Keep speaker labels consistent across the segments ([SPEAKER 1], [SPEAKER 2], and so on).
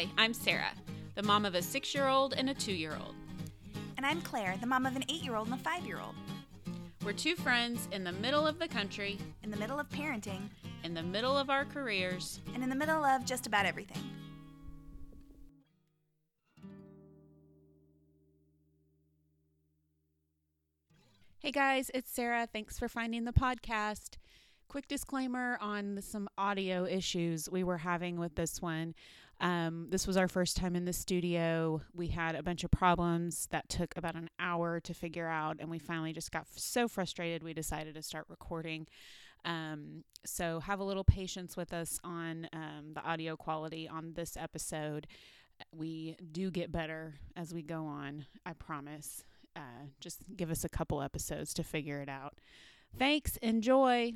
[SPEAKER 1] Hi, I'm Sarah, the mom of a six year old and a two year old.
[SPEAKER 2] And I'm Claire, the mom of an eight year old and a five year old.
[SPEAKER 1] We're two friends in the middle of the country,
[SPEAKER 2] In the middle of parenting,
[SPEAKER 1] in the middle of our careers.
[SPEAKER 2] and in the middle of just about everything.
[SPEAKER 1] Hey guys, it's Sarah. Thanks for finding the podcast. Quick disclaimer on some audio issues we were having with this one. Um, this was our first time in the studio. We had a bunch of problems that took about an hour to figure out, and we finally just got f- so frustrated we decided to start recording. Um, so have a little patience with us on um, the audio quality on this episode. We do get better as we go on, I promise. Uh, just give us a couple episodes to figure it out. Thanks. Enjoy.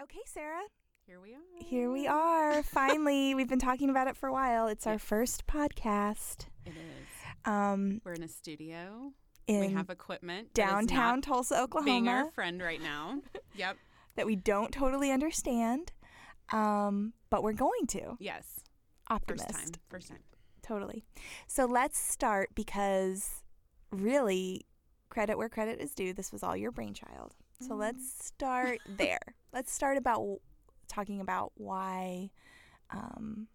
[SPEAKER 2] Okay, Sarah,
[SPEAKER 1] Here we are.
[SPEAKER 2] here we are. Finally, we've been talking about it for a while. It's our first podcast.
[SPEAKER 1] It is.
[SPEAKER 2] Um,
[SPEAKER 1] We're in a studio.
[SPEAKER 2] in
[SPEAKER 1] we have equipment.
[SPEAKER 2] downtown Tulsa, Oklahoma.
[SPEAKER 1] Being our friend right now. Yep.
[SPEAKER 2] that we don't totally understand. Um, but we're going to.
[SPEAKER 1] Yes.
[SPEAKER 2] Optimist.
[SPEAKER 1] First time. First time.
[SPEAKER 2] Totally. So let's start because really, credit where credit is due. This was all your brainchild. So
[SPEAKER 1] Mm.
[SPEAKER 2] let's start there. Let's start about talking about why, um,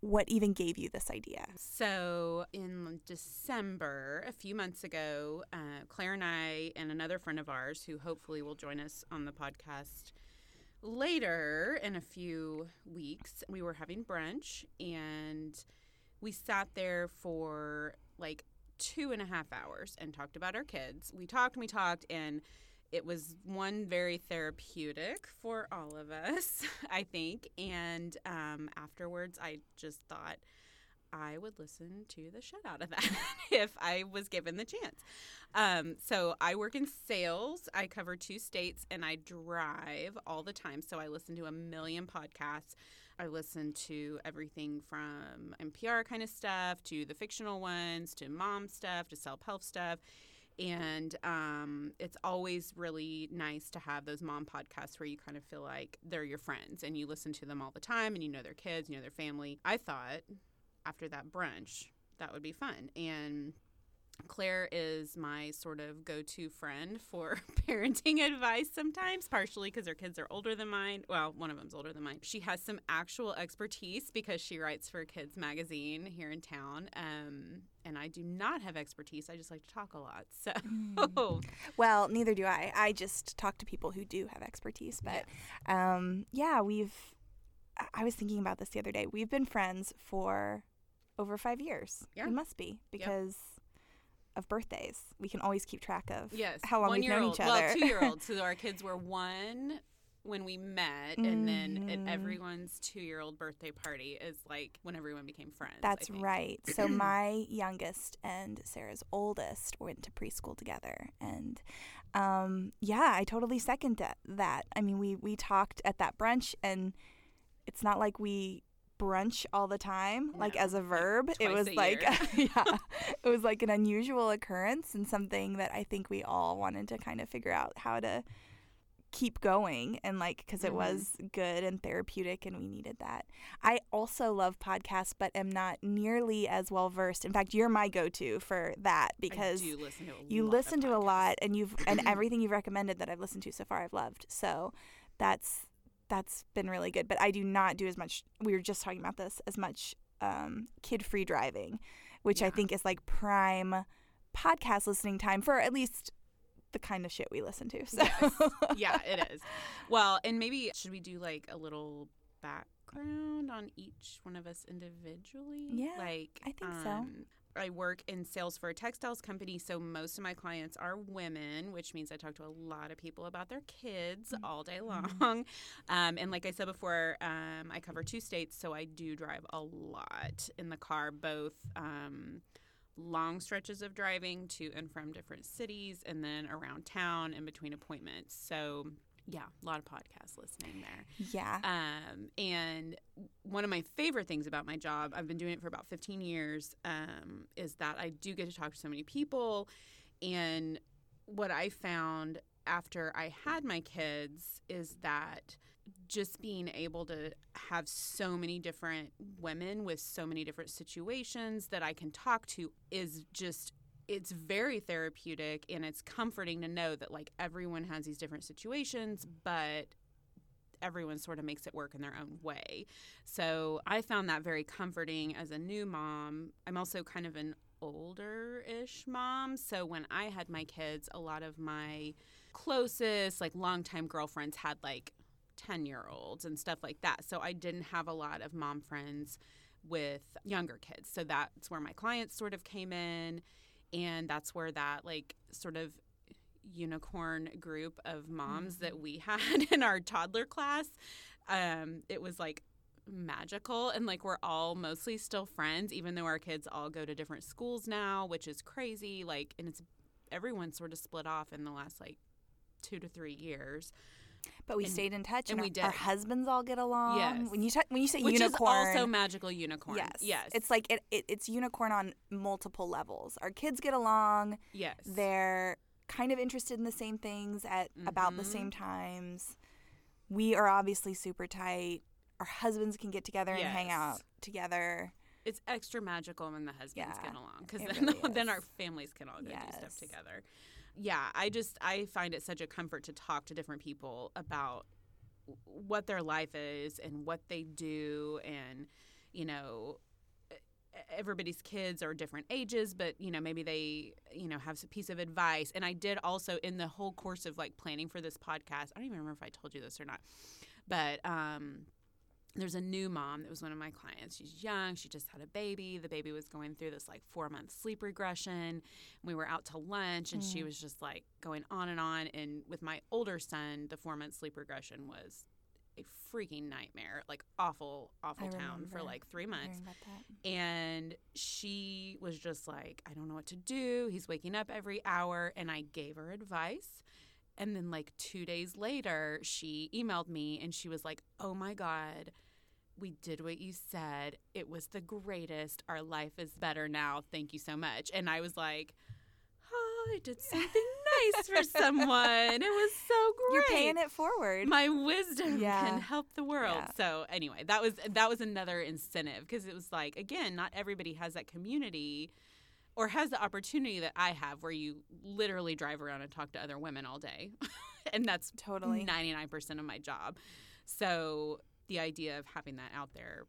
[SPEAKER 2] what even gave you this idea.
[SPEAKER 1] So in December, a few months ago, uh, Claire and I and another friend of ours, who hopefully will join us on the podcast later in a few weeks, we were having brunch and we sat there for like two and a half hours and talked about our kids. We talked and we talked and it was one very therapeutic for all of us, I think. And um, afterwards, I just thought I would listen to the shit out of that if I was given the chance. Um, so I work in sales. I cover two states and I drive all the time. So I listen to a million podcasts. I listen to everything from NPR kind of stuff to the fictional ones to mom stuff to self help stuff. And um, it's always really nice to have those mom podcasts where you kind of feel like they're your friends and you listen to them all the time and you know their kids, you know their family. I thought after that brunch that would be fun. And Claire is my sort of go to friend for parenting advice sometimes, partially because her kids are older than mine. Well, one of them's older than mine. She has some actual expertise because she writes for a kids magazine here in town. Um, and I do not have expertise. I just like to talk a lot. So,
[SPEAKER 2] Mm. Well, neither do I. I just talk to people who do have expertise. But um, yeah, we've. I- was thinking about this the other day. We've been friends for over five years.
[SPEAKER 1] Yeah.
[SPEAKER 2] It must be because of birthdays. We can always keep track of
[SPEAKER 1] yes.
[SPEAKER 2] how long
[SPEAKER 1] one
[SPEAKER 2] we've known
[SPEAKER 1] old.
[SPEAKER 2] each other.
[SPEAKER 1] Well, two year old. So our kids were one when we met, and then at
[SPEAKER 2] Mhm.
[SPEAKER 1] everyone's two year old birthday party is like when everyone became friends.
[SPEAKER 2] That's right. So my youngest and Sarah's oldest went to preschool together, and um, yeah, I totally second that. That I mean, we we talked at that brunch, and it's not like we brunch all the time, like as a verb. it was like yeah, it was like an unusual occurrence and something that I think we all wanted to kind of figure out how to keep going and like because it
[SPEAKER 1] Mhm.
[SPEAKER 2] was good and therapeutic and we needed that i also love podcasts but am not nearly as well versed in fact you're my go-to for that because
[SPEAKER 1] listen
[SPEAKER 2] you listen to a lot and you've and everything you've recommended that i've listened to so far i've loved so that's that's been really good but i do not do as much we were just talking about this as much um, kid-free driving which i think is like prime podcast listening time for at least the kind of shit we listen to so
[SPEAKER 1] Yes. yeah, it is. Well, and maybe should we do like a little background on each one of us individually?
[SPEAKER 2] Yeah,
[SPEAKER 1] like
[SPEAKER 2] I think so.
[SPEAKER 1] I work in sales for a textiles company, so most of my clients are women, which means I talk to a lot of people about their kids all day
[SPEAKER 2] Mm-hmm.
[SPEAKER 1] long. Um, and like I said before, um, I cover two states, so I do drive a lot in the car, both. Um, long stretches of driving to and from different cities and then around town in between appointments. So, yeah, a lot of podcast listening there.
[SPEAKER 2] yeah
[SPEAKER 1] Um, and one of my favorite things about my job, I've been doing it for about 15 years, um, is that I do get to talk to so many people. And what I found after I had my kids is that just being able to have so many different women with so many different situations that I can talk to is just it's very therapeutic and it's comforting to know that like everyone has these different situations but everyone sort of makes it work in their own way. So I found that very comforting as a new mom. I'm also kind of an older ish mom. So when I had my kids, a lot of my closest, like longtime girlfriends had like 10 year olds and stuff like that. So I didn't have a lot of mom friends with younger kids. So that's where my clients sort of came in. And that's where that like sort of unicorn group of moms mm-hmm. that we had in our toddler class. Um, it was like magical and like we're all mostly still friends even though our kids all go to different schools now which is crazy like and it's everyone sort of split off in the last like two to three years
[SPEAKER 2] but we
[SPEAKER 1] and,
[SPEAKER 2] stayed in touch,
[SPEAKER 1] and,
[SPEAKER 2] and
[SPEAKER 1] we
[SPEAKER 2] our,
[SPEAKER 1] did.
[SPEAKER 2] Our husbands all get along.
[SPEAKER 1] Yes.
[SPEAKER 2] When you t- when you say
[SPEAKER 1] Which
[SPEAKER 2] unicorn,
[SPEAKER 1] is also magical unicorn.
[SPEAKER 2] Yes.
[SPEAKER 1] Yes.
[SPEAKER 2] It's like it, it, It's unicorn on multiple levels. Our kids get along.
[SPEAKER 1] Yes.
[SPEAKER 2] They're kind of interested in the same things at mm-hmm. about the
[SPEAKER 1] Mm-hmm.
[SPEAKER 2] same times. We are obviously super tight. Our husbands can get together
[SPEAKER 1] yes.
[SPEAKER 2] and hang out together.
[SPEAKER 1] It's extra magical when the husbands
[SPEAKER 2] Yeah,
[SPEAKER 1] get along because then
[SPEAKER 2] really
[SPEAKER 1] then our families can all go do stuff together. Yeah, I just I find it such a comfort to talk to different people about what their life is and what they do and you know everybody's kids are different ages but you know maybe they you know have a piece of advice. And i did also in the whole course of like planning for this podcast i don't even remember if i told you this or not but um there's a new mom that was one of my clients. She's young. She just had a baby. The baby was going through this like four month sleep regression. We were out to lunch and she
[SPEAKER 2] Mm.
[SPEAKER 1] was just like going on and on. And with my older son, the four month sleep regression was a freaking nightmare, like awful, awful
[SPEAKER 2] I
[SPEAKER 1] town for like three months.
[SPEAKER 2] Hearing about that.
[SPEAKER 1] And she was just like, I don't know what to do. He's waking up every hour. And I gave her advice. And then, like, two days later, she emailed me and she was like, Oh my God, we did what you said. It was the greatest. Our life is better now. Thank you so much. And I was like, Oh, I did something nice for someone. It was so great.
[SPEAKER 2] You're paying it forward.
[SPEAKER 1] My wisdom
[SPEAKER 2] Yeah.
[SPEAKER 1] can help the world.
[SPEAKER 2] Yeah.
[SPEAKER 1] So anyway, that was that was another incentive because it was like again, not everybody has that community or has the opportunity that I have where you literally drive around and talk to other women all day. and that's
[SPEAKER 2] totally.
[SPEAKER 1] 99% of my job. So the idea of having that out there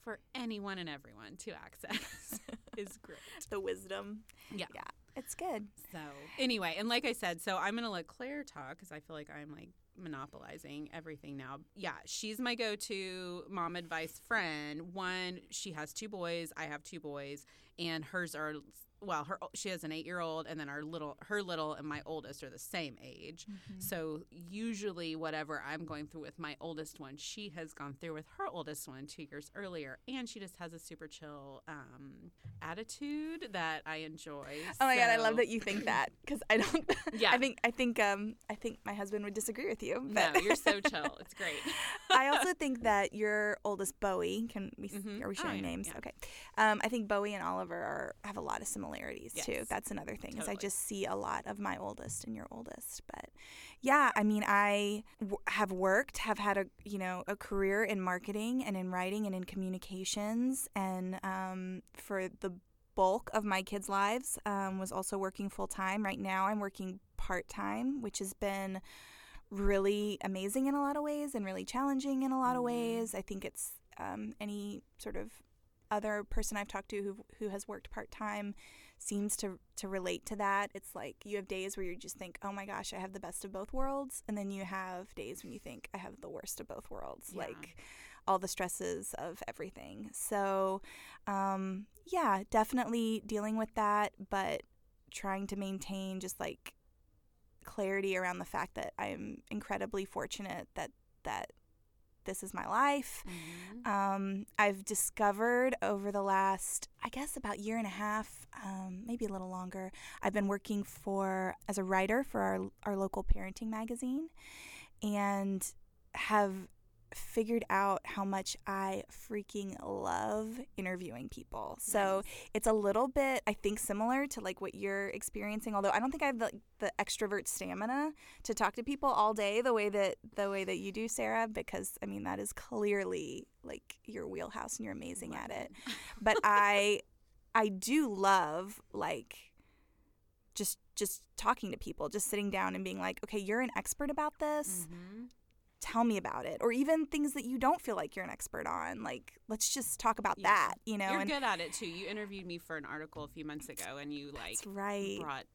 [SPEAKER 1] for anyone and everyone to access is great.
[SPEAKER 2] the wisdom.
[SPEAKER 1] Yeah.
[SPEAKER 2] Yeah. It's good.
[SPEAKER 1] So anyway, and like I said, so I'm gonna let Claire talk because I feel like I'm like monopolizing everything now. Yeah, she's my go-to mom advice friend. One, she has two boys. I have two boys, and hers are well, her she has an eight-year-old, and then our little her little and my oldest are the same age.
[SPEAKER 2] Mm-hmm.
[SPEAKER 1] So usually, whatever I'm going through with my oldest one, she has gone through with her oldest one two years earlier, and she just has a super chill um, attitude that I enjoy.
[SPEAKER 2] Oh my god, I love that you think that because I don't.
[SPEAKER 1] Yeah.
[SPEAKER 2] I think I think um I think my husband would disagree with you.
[SPEAKER 1] No, you're so chill. It's great.
[SPEAKER 2] I also think that your oldest Bowie can we
[SPEAKER 1] Mhm.
[SPEAKER 2] are we
[SPEAKER 1] Oh,
[SPEAKER 2] sharing
[SPEAKER 1] yeah,
[SPEAKER 2] names?
[SPEAKER 1] yeah.
[SPEAKER 2] Okay. Um, I think Bowie and Oliver are have a lot of similarities too. That's another thing is I just see a lot of my oldest and your oldest. But yeah, I mean I w- have worked, have had a you know a career in marketing and in writing and in communications, and um, for the bulk of my kids' lives um, was also working full time. Right now, I'm working part time, which has been really amazing in a lot of ways and really challenging in a lot of
[SPEAKER 1] Mhm.
[SPEAKER 2] ways. I think it's um, any sort of other person I've talked to who who has worked part time seems to to relate to that. It's like you have days where you just think, "Oh my gosh, I have the best of both worlds," and then you have days when you think, "I have the worst of both worlds."
[SPEAKER 1] Yeah.
[SPEAKER 2] Like all the stresses of everything. So, um, yeah, definitely dealing with that, but trying to maintain just like clarity around the fact that I'm incredibly fortunate that that this is my life.
[SPEAKER 1] Mhm.
[SPEAKER 2] Um, I've discovered over the last, I guess, about year and a half, um, maybe a little longer. I've been working for as a writer for our our local parenting magazine, and have figured out how much I freaking love interviewing people. So it's a little bit, I think, similar to like what you're experiencing. Although I don't think I have the, the extrovert stamina to talk to people all day the way that the way that you do, Sarah. Because I mean, that is clearly like your wheelhouse, and you're amazing at it. But I, I do love like just just talking to people, just sitting down and being like, okay, you're an expert about this.
[SPEAKER 1] Mhm.
[SPEAKER 2] Tell me about it. Or even things that you don't feel like you're an expert on. Like, let's just talk about
[SPEAKER 1] Yeah.
[SPEAKER 2] that, you know?
[SPEAKER 1] You're
[SPEAKER 2] and
[SPEAKER 1] good at it too. You interviewed me for an article a few months ago, and you like
[SPEAKER 2] right.
[SPEAKER 1] brought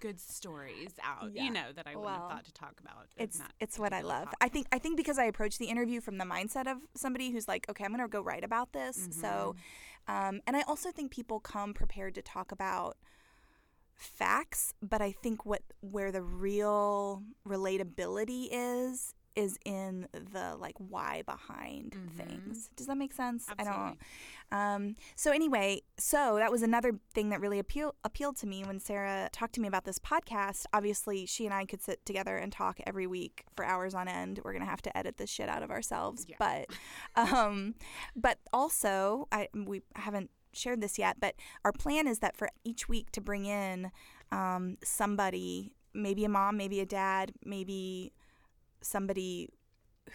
[SPEAKER 1] good stories out.
[SPEAKER 2] Yeah.
[SPEAKER 1] You know that I wouldn't
[SPEAKER 2] Well,
[SPEAKER 1] have thought to talk about.
[SPEAKER 2] It's it's what I love.
[SPEAKER 1] topic.
[SPEAKER 2] I think I think because I approach the interview from the mindset of somebody who's like, okay, I'm gonna go write about this. So,
[SPEAKER 1] Mm-hmm.
[SPEAKER 2] um, and I also think people come prepared to talk about facts, but I think what where the real relatability is is in the like why behind
[SPEAKER 1] Mhm.
[SPEAKER 2] things. Does that make sense? I
[SPEAKER 1] Absolutely.
[SPEAKER 2] don't. Um, so anyway, so that was another thing that really appeal, appealed to me when Sarah talked to me about this podcast. Obviously, she and I could sit together and talk every week for hours on end. We're gonna have to edit this shit out of ourselves,
[SPEAKER 1] Yeah.
[SPEAKER 2] but, um, but also I we haven't shared this yet, but our plan is that for each week to bring in um, somebody, maybe a mom, maybe a dad, maybe somebody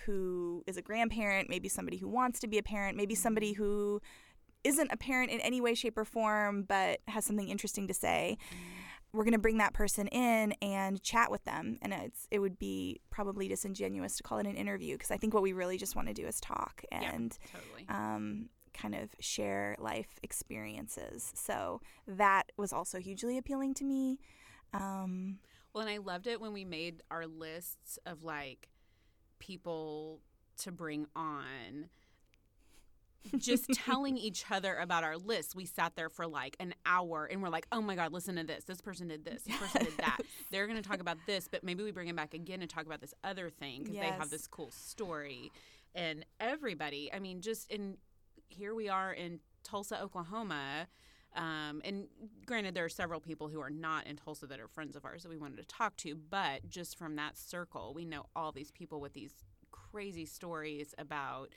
[SPEAKER 2] who is a grandparent, maybe somebody who wants to be a parent, maybe somebody who isn't a parent in any way, shape, or form, but has something interesting to say. We're going to bring that person in and chat with them, and it's it would be probably disingenuous to call it an interview because I think what we really just want to do is talk and
[SPEAKER 1] Totally.
[SPEAKER 2] um, kind of share life experiences. So that was also hugely appealing to me. Um,
[SPEAKER 1] Well, and I loved it when we made our lists of like people to bring on. Just telling each other about our list. We sat there for like an hour and we're like, oh my God, listen to this. This person did this. This person did that. They're going to talk about this, but maybe we bring them back again and talk about this other thing because they have this cool story. And everybody, I mean, just in here we are in Tulsa, Oklahoma. Um, and granted, there are several people who are not in Tulsa that are friends of ours that we wanted to talk to, but just from that circle, we know all these people with these crazy stories about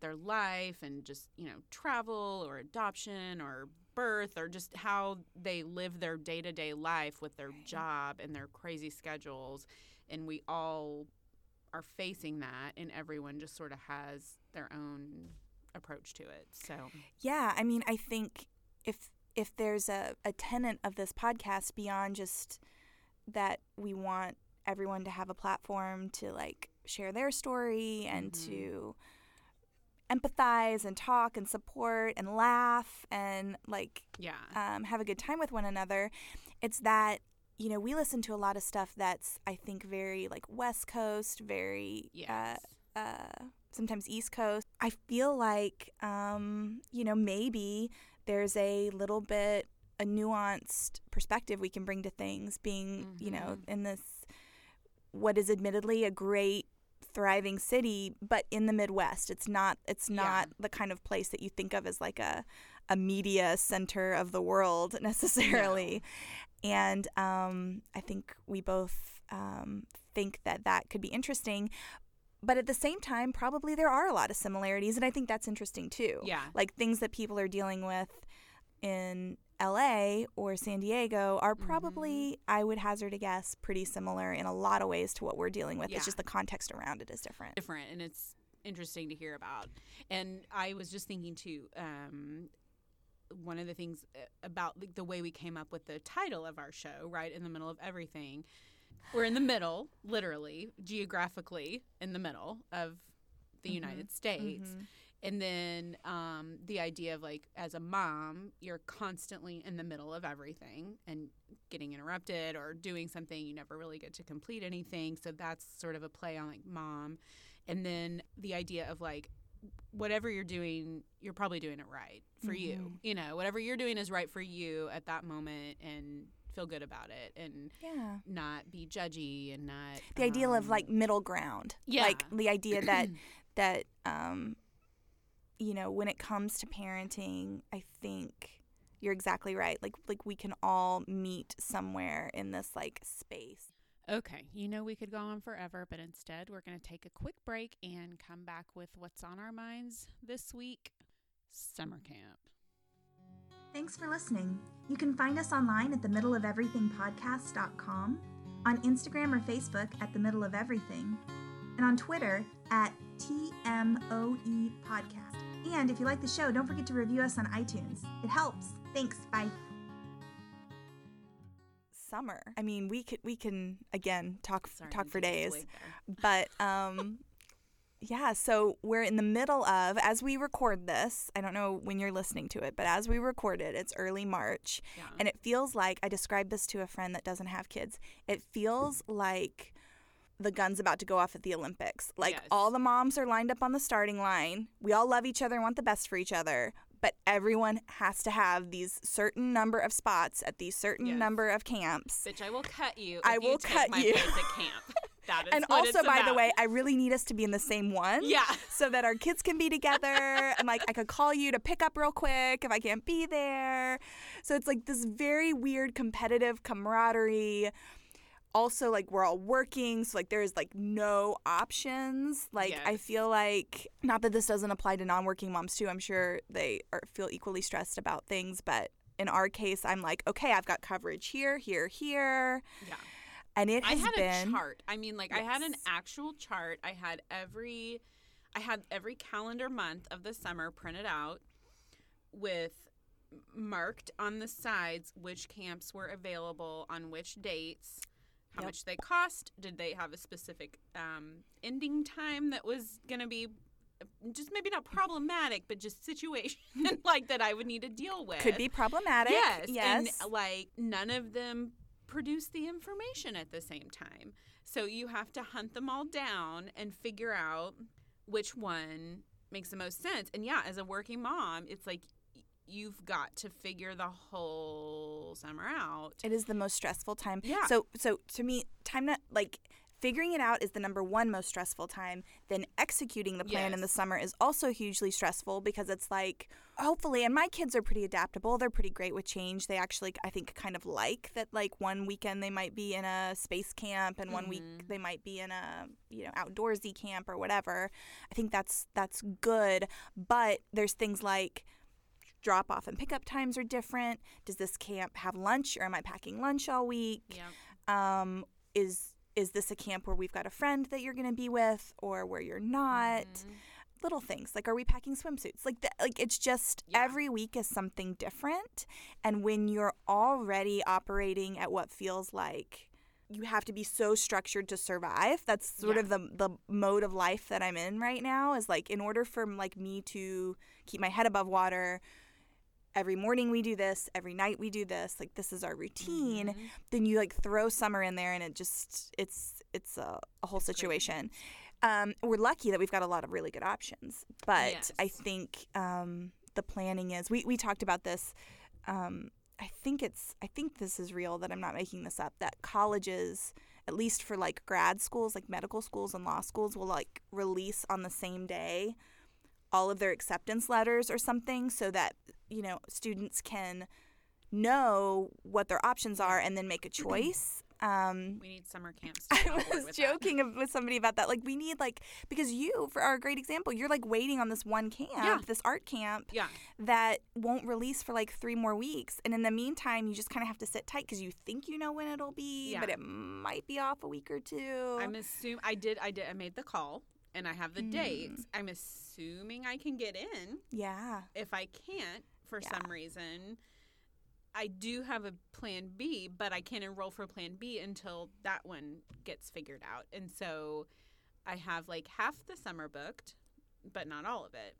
[SPEAKER 1] their life and just, you know, travel or adoption or birth or just how they live their day to day life with their job and their crazy schedules. And we all are facing that, and everyone just sort of has their own approach to it. So,
[SPEAKER 2] Yeah, I mean, I think if if there's a, a tenet of this podcast beyond just that we want everyone to have a platform to like share their story and
[SPEAKER 1] Mhm.
[SPEAKER 2] to empathize and talk and support and laugh and like
[SPEAKER 1] yeah.
[SPEAKER 2] um, have a good time with one another. It's that you know we listen to a lot of stuff that's I think very like West Coast, very
[SPEAKER 1] yes.
[SPEAKER 2] uh, uh, sometimes East Coast. I feel like um, you know maybe there's a little bit a nuanced perspective we can bring to things, being you know
[SPEAKER 1] Mhm.
[SPEAKER 2] in this what is admittedly a great thriving city but in the midwest it's not it's
[SPEAKER 1] Yeah.
[SPEAKER 2] not the kind of place that you think of as like a a media center of the world necessarily and um, i think we both um, think that that could be interesting but at the same time probably there are a lot of similarities and i think that's interesting too
[SPEAKER 1] Yeah.
[SPEAKER 2] like things that people are dealing with in LA or San Diego are
[SPEAKER 1] Mm-hmm.
[SPEAKER 2] probably, I would hazard a guess, pretty similar in a lot of ways to what we're dealing with.
[SPEAKER 1] Yeah.
[SPEAKER 2] It's just the context around it is different.
[SPEAKER 1] different and it's interesting to hear about and i was just thinking too um, one of the things uh, about the- the way we came up with the title of our show right in the middle of everything we're in the middle literally geographically in the middle of the
[SPEAKER 2] Mhm.
[SPEAKER 1] united states
[SPEAKER 2] Mhm.
[SPEAKER 1] and then um, the idea of like as a mom you're constantly in the middle of everything and getting interrupted or doing something you never really get to complete anything so that's sort of a play on like mom and then the idea of like whatever you're doing you're probably doing it right for you
[SPEAKER 2] Mhm.
[SPEAKER 1] you know whatever you're doing is right for you at that moment and feel good about it and
[SPEAKER 2] Yeah.
[SPEAKER 1] not be judgy and not
[SPEAKER 2] The ideal of
[SPEAKER 1] um,
[SPEAKER 2] like middle ground.
[SPEAKER 1] yeah.
[SPEAKER 2] Like the idea that, that, um, you know, when it comes to parenting, I think you're exactly right. Like, like we can all meet somewhere in this like space.
[SPEAKER 1] Okay, you know we could go on forever, but instead we're going to take a quick break and come back with what's on our minds this week summer camp.
[SPEAKER 2] Thanks for listening. You can find us online at the middle of everything podcast.com, on Instagram or Facebook at the middle of everything, and on Twitter at TMOE podcast. And if you like the show, don't forget to review us on iTunes. It helps. Thanks. Bye summer. I mean, we could we can again talk
[SPEAKER 1] Sorry,
[SPEAKER 2] talk for days, but um, yeah. So we're in the middle of as we record this. I don't know when you're listening to it, but as we record it, it's early March,
[SPEAKER 1] Yeah.
[SPEAKER 2] and it feels like I described this to a friend that doesn't have kids. It feels like the gun's about to go off at the Olympics. Like
[SPEAKER 1] Yes.
[SPEAKER 2] all the moms are lined up on the starting line. We all love each other and want the best for each other. But everyone has to have these certain number of spots at these certain
[SPEAKER 1] Yes.
[SPEAKER 2] number of camps.
[SPEAKER 1] Bitch, I will cut you.
[SPEAKER 2] I
[SPEAKER 1] you
[SPEAKER 2] will
[SPEAKER 1] take
[SPEAKER 2] cut
[SPEAKER 1] my
[SPEAKER 2] you.
[SPEAKER 1] place at camp. That
[SPEAKER 2] and also, by the way, I really need us to be in the same one.
[SPEAKER 1] Yeah.
[SPEAKER 2] So that our kids can be together. and like, I could call you to pick up real quick if I can't be there. So it's like this very weird competitive camaraderie. Also, like, we're all working. So, like, there's like no options. Like, I feel like, not that this doesn't apply to non working moms too. I'm sure they are, feel equally stressed about things. But in our case, I'm like, okay, I've got coverage here, here, here.
[SPEAKER 1] Yeah.
[SPEAKER 2] And it
[SPEAKER 1] I had
[SPEAKER 2] been.
[SPEAKER 1] a chart. I mean, like I had an actual chart. I had every, I had every calendar month of the summer printed out, with marked on the sides which camps were available on which dates, how
[SPEAKER 2] Yep.
[SPEAKER 1] much they cost, did they have a specific um, ending time that was going to be. Just maybe not problematic, but just situation like that I would need to deal with.
[SPEAKER 2] Could be problematic.
[SPEAKER 1] Yes.
[SPEAKER 2] Yes.
[SPEAKER 1] And like none of them produce the information at the same time. So you have to hunt them all down and figure out which one makes the most sense. And yeah, as a working mom, it's like you've got to figure the whole summer out.
[SPEAKER 2] It is the most stressful time.
[SPEAKER 1] Yeah.
[SPEAKER 2] So so to me, time not like figuring it out is the number one most stressful time. Then executing the plan in the summer is also hugely stressful because it's like hopefully and my kids are pretty adaptable. They're pretty great with change. They actually I think kind of like that like one weekend they might be in a space camp and one week
[SPEAKER 1] Mhm.
[SPEAKER 2] they might be in a, you know, outdoorsy camp or whatever. I think that's that's good, but there's things like drop off and pickup times are different. Does this camp have lunch or am I packing lunch all week?
[SPEAKER 1] Yeah.
[SPEAKER 2] Um, is is this a camp where we've got a friend that you're going to be with or where you're not?
[SPEAKER 1] Mhm.
[SPEAKER 2] Little things like are we packing swimsuits? Like that, like it's just
[SPEAKER 1] Yeah.
[SPEAKER 2] every week is something different. And when you're already operating at what feels like you have to be so structured to survive. That's sort
[SPEAKER 1] Yeah.
[SPEAKER 2] of the the mode of life that I'm in right now is like in order for like me to keep my head above water, every morning we do this, every night we do this, like this is our routine,
[SPEAKER 1] Mhm.
[SPEAKER 2] then you like throw summer in there and it just it's it's a, a whole
[SPEAKER 1] It's
[SPEAKER 2] situation. Um, we're lucky that we've got a lot of really good options, but I think um, the planning is we, we talked about this. Um, I think it's I think this is real that I'm not making this up that colleges at least for like grad schools like medical schools and law schools will like release on the same day all of their acceptance letters or something so that you know students can know what their options are and then make a choice um,
[SPEAKER 1] We need summer camps.
[SPEAKER 2] I
[SPEAKER 1] get on board
[SPEAKER 2] was
[SPEAKER 1] with
[SPEAKER 2] joking of- with somebody about that. Like, we need like because you, for our great example, you're like waiting on this one camp,
[SPEAKER 1] Yeah.
[SPEAKER 2] this art camp
[SPEAKER 1] Yeah.
[SPEAKER 2] that won't release for like three more weeks, and in the meantime, you just kind of have to sit tight because you think you know when it'll be, but it might be off a week or two.
[SPEAKER 1] I'm assuming I did. I did. I made the call, and I have the
[SPEAKER 2] Mm.
[SPEAKER 1] dates. I'm assuming I can get in.
[SPEAKER 2] yeah,
[SPEAKER 1] If I can't for
[SPEAKER 2] Yeah.
[SPEAKER 1] some reason, I do have a plan B, but I can't enroll for plan B until that one gets figured out. And so I have like half the summer booked, but not all of it.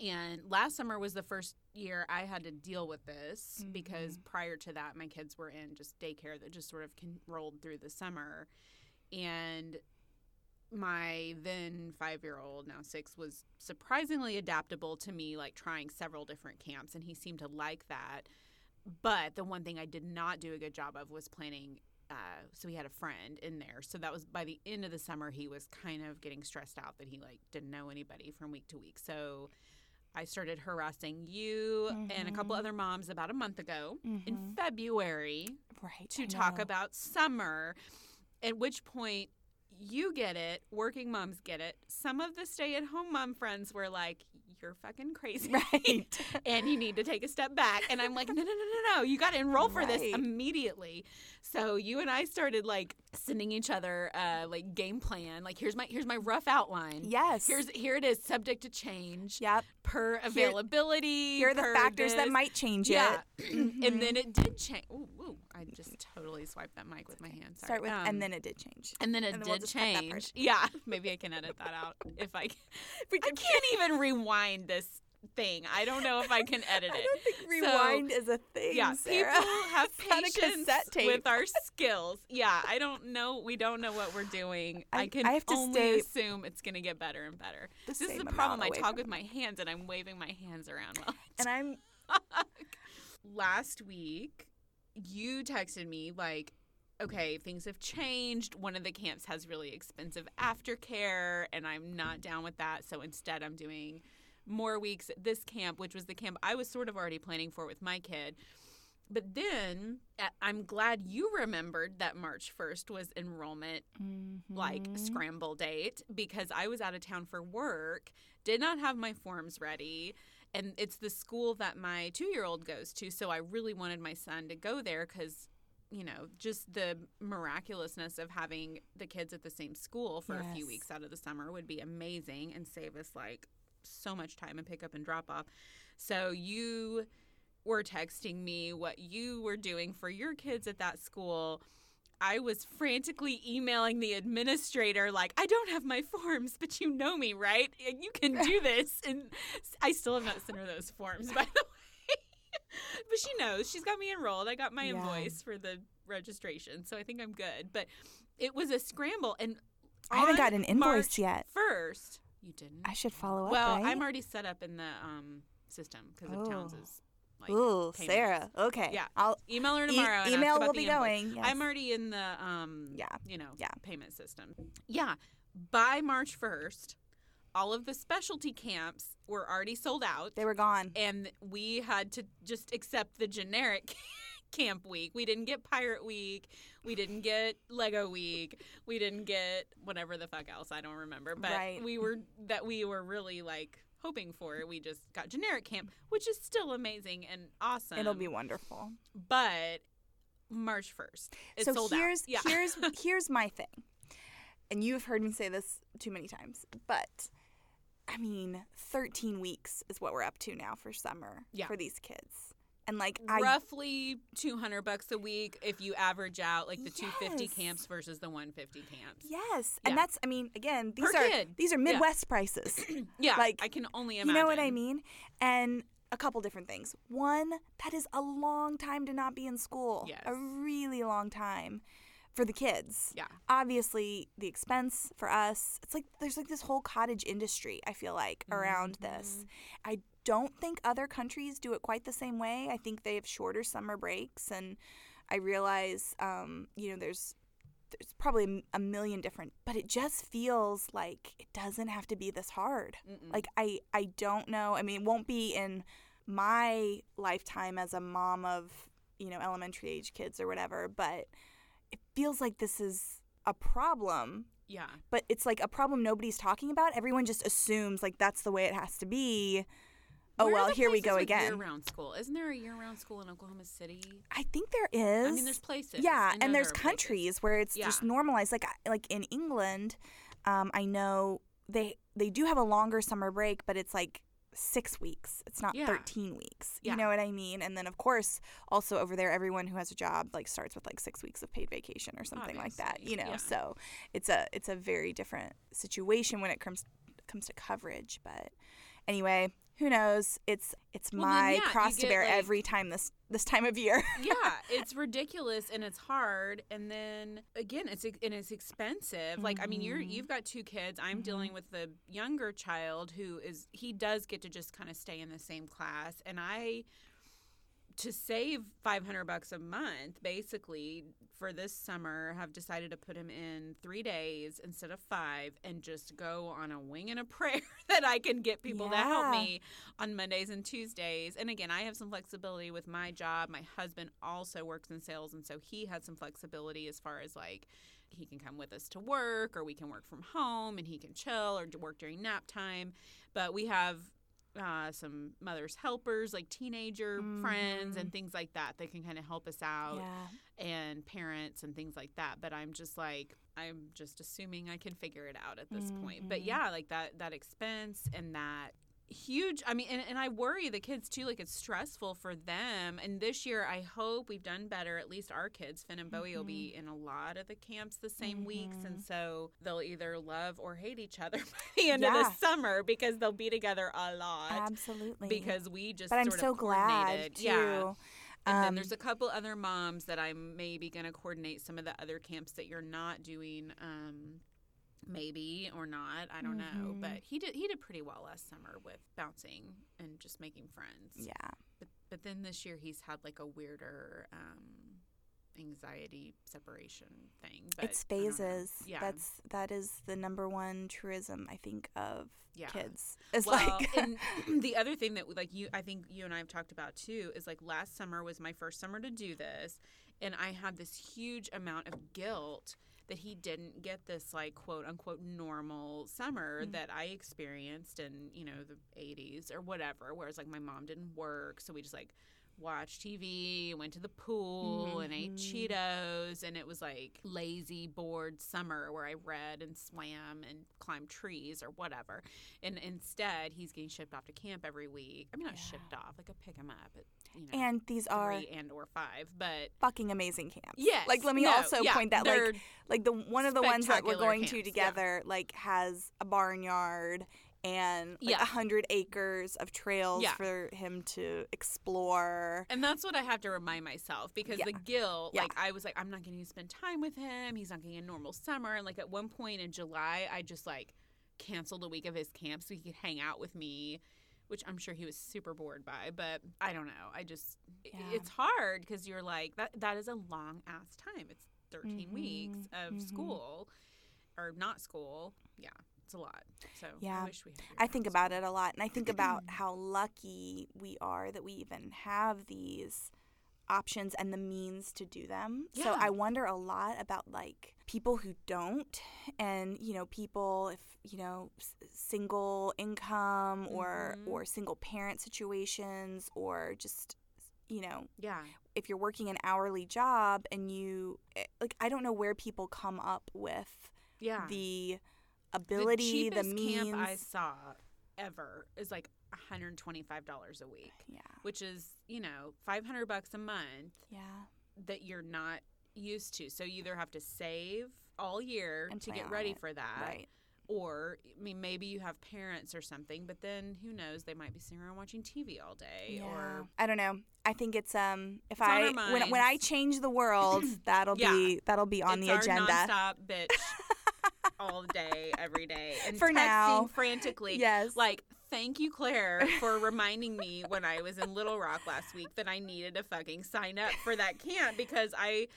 [SPEAKER 1] And last summer was the first year I had to deal with this mm-hmm. because prior to that, my kids were in just daycare that just sort of rolled through the summer. And my then five year old, now six, was surprisingly adaptable to me, like trying several different camps, and he seemed to like that. But the one thing I did not do a good job of was planning. Uh, so he had a friend in there. So that was by the end of the summer, he was kind of getting stressed out that he like didn't know anybody from week to week. So I started harassing you and a couple
[SPEAKER 2] Mhm.
[SPEAKER 1] other moms about a month ago in
[SPEAKER 2] Mhm.
[SPEAKER 1] February
[SPEAKER 2] right
[SPEAKER 1] to talk about summer At which point you get it, working moms get it. Some of the stay at home mom friends were like, You're fucking crazy.
[SPEAKER 2] Right.
[SPEAKER 1] and you need to take a step back. And I'm like, No, no, no, no, no. You got to enroll for this immediately. So you and I started like sending each other uh, like game plan. Like, here's my here's my rough outline.
[SPEAKER 2] yes.
[SPEAKER 1] Here's here it is, subject to change
[SPEAKER 2] yep.
[SPEAKER 1] per availability.
[SPEAKER 2] Here are the factors that might change
[SPEAKER 1] Yeah,
[SPEAKER 2] it.
[SPEAKER 1] and then it did change. Ooh, ooh, I just totally swiped that mic with my hand. Sorry.
[SPEAKER 2] Start with,
[SPEAKER 1] Um,
[SPEAKER 2] and then it did change.
[SPEAKER 1] and then it
[SPEAKER 2] and then we'll
[SPEAKER 1] did
[SPEAKER 2] just cut that part.
[SPEAKER 1] change. Yeah, maybe I can edit that out if I. Can. I can't even rewind this thing. I don't know if I can edit it.
[SPEAKER 2] I don't think rewind is a thing.
[SPEAKER 1] Yeah,
[SPEAKER 2] Sarah.
[SPEAKER 1] people have
[SPEAKER 2] It's not a
[SPEAKER 1] patience with our skills. Yeah, I don't know. We don't know what we're doing. I,
[SPEAKER 2] I-
[SPEAKER 1] can
[SPEAKER 2] I have to
[SPEAKER 1] only assume it's going to get better and better. This is the problem. I talk with my hands and I'm waving my hands around.
[SPEAKER 2] And I'm
[SPEAKER 1] last week you texted me like okay things have changed. One of the camps has really expensive aftercare and i'm not down with that. So instead i'm doing more weeks at this camp which was the camp i was sort of already planning for with my kid. But then i'm glad you remembered that march 1st was enrollment like
[SPEAKER 2] Mhm.
[SPEAKER 1] scramble date because I was out of town for work, did not have my forms ready, and it's the school that my 2-year-old goes to, so I really wanted my son to go there cuz you know, just the miraculousness of having the kids at the same school for a few weeks out of the summer would be amazing and save us like so much time and pick up and drop off. So you were texting me what you were doing for your kids at that school. I was frantically emailing the administrator, like, I don't have my forms, but you know me, right? You can do this. And I still have not sent her those forms, by the way. but she knows. She's got me enrolled. I got my
[SPEAKER 2] Yeah.
[SPEAKER 1] invoice for the registration. So I think I'm good. But it was a scramble. And
[SPEAKER 2] I haven't got an invoice
[SPEAKER 1] March
[SPEAKER 2] yet.
[SPEAKER 1] First, you didn't?
[SPEAKER 2] I should follow up.
[SPEAKER 1] well,
[SPEAKER 2] right?
[SPEAKER 1] I'm already set up in the um, system because of Towns's. Like,
[SPEAKER 2] Ooh,
[SPEAKER 1] payments.
[SPEAKER 2] Sarah. Okay.
[SPEAKER 1] Yeah.
[SPEAKER 2] I'll
[SPEAKER 1] Email her
[SPEAKER 2] e-
[SPEAKER 1] tomorrow. and ask
[SPEAKER 2] email will be going. Yes.
[SPEAKER 1] I'm already in the um
[SPEAKER 2] Yeah.
[SPEAKER 1] you know
[SPEAKER 2] Yeah.
[SPEAKER 1] payment system. Yeah. By March 1st, all of the specialty camps were already sold out
[SPEAKER 2] they were gone.
[SPEAKER 1] and we had to just accept the generic camp week. We didn't get pirate week. We didn't get Lego week. We didn't get whatever the fuck else I don't remember. But
[SPEAKER 2] Right.
[SPEAKER 1] we were that we were really like hoping for. We just got generic camp, which is still amazing and awesome.
[SPEAKER 2] It'll be wonderful.
[SPEAKER 1] but March 1st. It's
[SPEAKER 2] so
[SPEAKER 1] sold
[SPEAKER 2] here's
[SPEAKER 1] out. Yeah.
[SPEAKER 2] here's here's my thing. And you've heard me say this too many times, but I mean, 13 weeks is what we're up to now for summer
[SPEAKER 1] Yeah.
[SPEAKER 2] for these kids. And like I
[SPEAKER 1] roughly 200 bucks a week if you average out like the 250 camps versus the 150 camps.
[SPEAKER 2] yes,
[SPEAKER 1] Yeah.
[SPEAKER 2] and that's I mean, again, these
[SPEAKER 1] Per
[SPEAKER 2] are
[SPEAKER 1] kid.
[SPEAKER 2] these are
[SPEAKER 1] Yeah.
[SPEAKER 2] Midwest prices.
[SPEAKER 1] Yeah,
[SPEAKER 2] Like,
[SPEAKER 1] I can only imagine You
[SPEAKER 2] know what I mean? And a couple different things. One, that is a long time to not be in school.
[SPEAKER 1] Yes.
[SPEAKER 2] A really long time for the kids.
[SPEAKER 1] Yeah.
[SPEAKER 2] Obviously, the expense for us, it's like there's like this whole cottage industry, I feel like, around
[SPEAKER 1] Mm-hmm.
[SPEAKER 2] this. I don't think other countries do it quite the same way. I think they have shorter summer breaks and I realize um, you know, there's there's probably a million different, but it just feels like it doesn't have to be this hard.
[SPEAKER 1] Mm-mm.
[SPEAKER 2] Like I I don't know. I mean, it won't be in my lifetime as a mom of, you know, elementary age kids or whatever, but it feels like this is a problem,
[SPEAKER 1] yeah.
[SPEAKER 2] but it's like a problem nobody's talking about. Everyone just assumes like that's the way it has to be. Oh
[SPEAKER 1] Where are
[SPEAKER 2] well, here we go again.
[SPEAKER 1] Year-round school. Isn't there a year-round school in Oklahoma City?
[SPEAKER 2] I think there is.
[SPEAKER 1] I mean, there's places.
[SPEAKER 2] Yeah, and there's
[SPEAKER 1] there are places.
[SPEAKER 2] countries where it's just normalized. Like like in England, um, I know they they do have a longer summer break, but it's like six weeks. It's not
[SPEAKER 1] Yeah.
[SPEAKER 2] thirteen weeks.
[SPEAKER 1] Yeah.
[SPEAKER 2] You know what I mean? And then of course, also over there, everyone who has a job like starts with like six weeks of paid vacation or something like that. You know,
[SPEAKER 1] yeah.
[SPEAKER 2] so it's a it's a very different situation when it comes comes to coverage. But anyway. Who knows? It's it's
[SPEAKER 1] Well,
[SPEAKER 2] my cross to bear
[SPEAKER 1] like-
[SPEAKER 2] every time this this time of year.
[SPEAKER 1] yeah, it's ridiculous and it's hard. And then again, it's and it's expensive. Like I mean, you're
[SPEAKER 2] Mhm.
[SPEAKER 1] you've got two kids. I'm dealing with the younger child who is he does get to just kind of stay in the same class, and I to save 500 bucks a month basically for this summer have decided to put him in three days instead of five and just go on a wing and a prayer that i can get people to help me on mondays and tuesdays. And again i have some flexibility with my job. My husband also works in sales and so he had some flexibility as far as like he can come with us to work or we can work from home and he can chill or work during nap time. But we have uh, some mother's helpers, like teenager friends
[SPEAKER 2] Mhm.
[SPEAKER 1] and things like that, that can kind of help us out
[SPEAKER 2] Yeah.
[SPEAKER 1] and parents and things like that. But I'm just like, I'm just assuming I can figure it out at this point. But
[SPEAKER 2] Mhm.
[SPEAKER 1] yeah, like that that expense and that huge i mean and, and i worry the kids too like it's stressful for them and this year i hope we've done better at least our kids finn and bowie will be in a lot of the camps the same weeks and
[SPEAKER 2] Mhm.
[SPEAKER 1] so they'll either love or hate each other by the end
[SPEAKER 2] Yeah.
[SPEAKER 1] of the summer because they'll be together a lot
[SPEAKER 2] Absolutely.
[SPEAKER 1] because we just
[SPEAKER 2] but I'm so
[SPEAKER 1] of
[SPEAKER 2] glad too.
[SPEAKER 1] yeah and then
[SPEAKER 2] Um,
[SPEAKER 1] there's a couple other moms that I'm maybe going to coordinate some of the other camps that you're not doing. Um, maybe or not, I don't know.
[SPEAKER 2] Mhm.
[SPEAKER 1] But he did he did pretty well last summer with bouncing and just making friends.
[SPEAKER 2] yeah.
[SPEAKER 1] But but then this year he's had like a weirder um, anxiety separation thing. But
[SPEAKER 2] it's
[SPEAKER 1] know.
[SPEAKER 2] phases.
[SPEAKER 1] Yeah.
[SPEAKER 2] That's that is the number one truism I think of
[SPEAKER 1] yeah.
[SPEAKER 2] kids. It's
[SPEAKER 1] well,
[SPEAKER 2] like
[SPEAKER 1] and the other thing that like you, I think you and I have talked about too is like last summer was my first summer to do this, and I had this huge amount of guilt that he didn't get this like quote unquote normal summer
[SPEAKER 2] Mm.
[SPEAKER 1] that I experienced in you know the 80s or whatever. Whereas like my mom didn't work, so we just like watched TV, went to the pool, and ate
[SPEAKER 2] Mhm.
[SPEAKER 1] Cheetos, and it was like lazy, bored summer where I read and swam and climbed trees or whatever. And instead, he's getting shipped off to camp every week. I mean, not
[SPEAKER 2] Yeah.
[SPEAKER 1] shipped off, like I pick him up at you know
[SPEAKER 2] and these are
[SPEAKER 1] and or five, but.
[SPEAKER 2] fucking amazing camps.
[SPEAKER 1] Yes.
[SPEAKER 2] Like let me
[SPEAKER 1] no,
[SPEAKER 2] also
[SPEAKER 1] yeah,
[SPEAKER 2] point that like like the one of the ones that we're going to
[SPEAKER 1] camps, yeah.
[SPEAKER 2] together like has a barnyard and like a
[SPEAKER 1] Yeah.
[SPEAKER 2] hundred acres of trails
[SPEAKER 1] Yeah.
[SPEAKER 2] for him to explore.
[SPEAKER 1] And that's what I have to remind myself because
[SPEAKER 2] Yeah.
[SPEAKER 1] the guilt,
[SPEAKER 2] Yeah.
[SPEAKER 1] like I was like, I'm not going to spend time with him. He's not getting a normal summer. And like at one point in July, I just like canceled a week of his camp so he could hang out with me, which I'm sure he was super bored by. But I don't know. I just,
[SPEAKER 2] Yeah.
[SPEAKER 1] it's hard because you're like, that that is a long ass time. It's 13 weeks
[SPEAKER 2] Mhm,
[SPEAKER 1] of
[SPEAKER 2] mhm.
[SPEAKER 1] school or not school. Yeah, it's a lot. So
[SPEAKER 2] Yeah.
[SPEAKER 1] I wish we had.
[SPEAKER 2] I think about it a lot and I think about how lucky we are that we even have these options and the means to do them. So I wonder a lot about like people who don't and you know people if you know s- single income or
[SPEAKER 1] Mhm.
[SPEAKER 2] or single parent situations or just you know
[SPEAKER 1] Yeah.
[SPEAKER 2] if you're working an hourly job and you eh, like I don't know where people come up with
[SPEAKER 1] Yeah.
[SPEAKER 2] the ability the,
[SPEAKER 1] cheapest
[SPEAKER 2] means
[SPEAKER 1] camp I saw ever is like $125 a week,
[SPEAKER 2] yeah
[SPEAKER 1] which is, you know, 500 bucks a month
[SPEAKER 2] yeah
[SPEAKER 1] that you're not used to. So you either have to save all year
[SPEAKER 2] And
[SPEAKER 1] to get ready
[SPEAKER 2] it.
[SPEAKER 1] for that
[SPEAKER 2] right
[SPEAKER 1] or I mean maybe you have parents or something, but then who knows, they might be sitting around watching TV all day or
[SPEAKER 2] I don't know. I think it's um if
[SPEAKER 1] It's
[SPEAKER 2] I when when I change the world, that'll
[SPEAKER 1] Yeah.
[SPEAKER 2] be that'll be on
[SPEAKER 1] it's
[SPEAKER 2] the
[SPEAKER 1] our
[SPEAKER 2] agenda.
[SPEAKER 1] nonstop bitch all day, every day. And
[SPEAKER 2] For
[SPEAKER 1] texting
[SPEAKER 2] now.
[SPEAKER 1] frantically.
[SPEAKER 2] Yes.
[SPEAKER 1] Like, thank you, Claire, for reminding me when I was in Little Rock last week that I needed to fucking sign up for that camp because I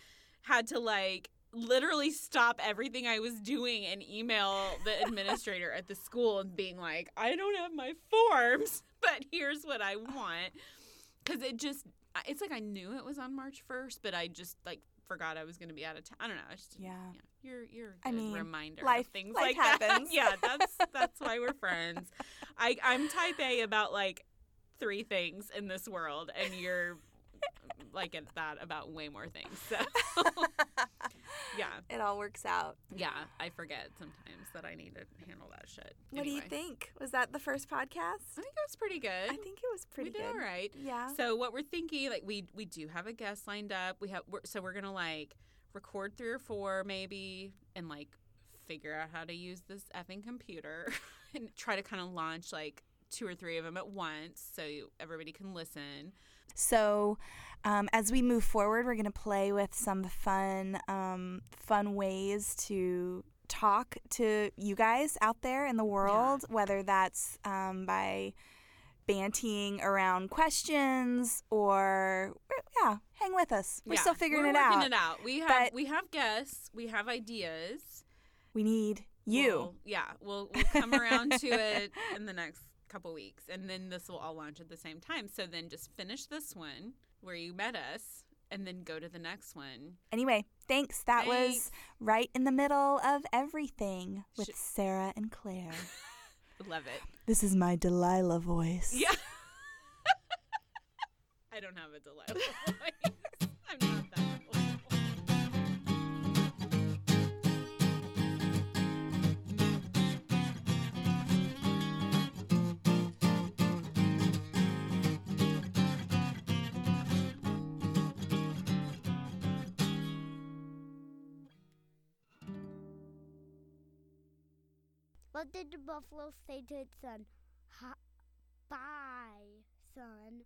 [SPEAKER 1] had to like literally stop everything I was doing and email the administrator at the school and being like, I don't have my forms, but here's what I want. Because it just, it's like I knew it was on March 1st, but I just like forgot I was going to be out of town. I don't know. I just,
[SPEAKER 2] Yeah.
[SPEAKER 1] You're, you're a
[SPEAKER 2] I mean,
[SPEAKER 1] reminder
[SPEAKER 2] life-
[SPEAKER 1] of things
[SPEAKER 2] life
[SPEAKER 1] like that.
[SPEAKER 2] happens.
[SPEAKER 1] yeah, that's, that's why we're friends. I, I'm type A about like three things in this world, and you're like at that about way more things. So, yeah,
[SPEAKER 2] it all works out.
[SPEAKER 1] yeah, I forget sometimes that I need to handle that shit.
[SPEAKER 2] What do you think? Was that the first podcast?
[SPEAKER 1] I think it was pretty good.
[SPEAKER 2] I think it was pretty
[SPEAKER 1] we did
[SPEAKER 2] good.
[SPEAKER 1] all right.
[SPEAKER 2] Yeah.
[SPEAKER 1] So what we're thinking, like we we do have a guest lined up. We have we're, so we're gonna like record three or four maybe, and like figure out how to use this effing computer, and try to kind of launch like two or three of them at once, so everybody can listen.
[SPEAKER 2] So, um, as we move forward, we're going to play with some fun, um, fun ways to talk to you guys out there in the world, whether that's um, by banting around questions or yeah, hang with us. We're
[SPEAKER 1] Yeah,
[SPEAKER 2] still figuring
[SPEAKER 1] we're
[SPEAKER 2] it
[SPEAKER 1] working
[SPEAKER 2] out.
[SPEAKER 1] it out. We have
[SPEAKER 2] But-
[SPEAKER 1] we have guests. We have ideas.
[SPEAKER 2] We need you.
[SPEAKER 1] We'll- yeah, we'll we'll come around to it in the next couple weeks, and then this will all launch at the same time. So then just finish this one where you met us, and then go to the next one.
[SPEAKER 2] Anyway, thanks. That
[SPEAKER 1] Thanks.
[SPEAKER 2] was right in the middle of everything with
[SPEAKER 1] Sh-
[SPEAKER 2] Sarah and Claire.
[SPEAKER 1] Love it.
[SPEAKER 2] this is my Delilah voice.
[SPEAKER 1] Yeah. I don't have a Delilah voice.
[SPEAKER 3] What did the buffalo say to its son? Bye, son.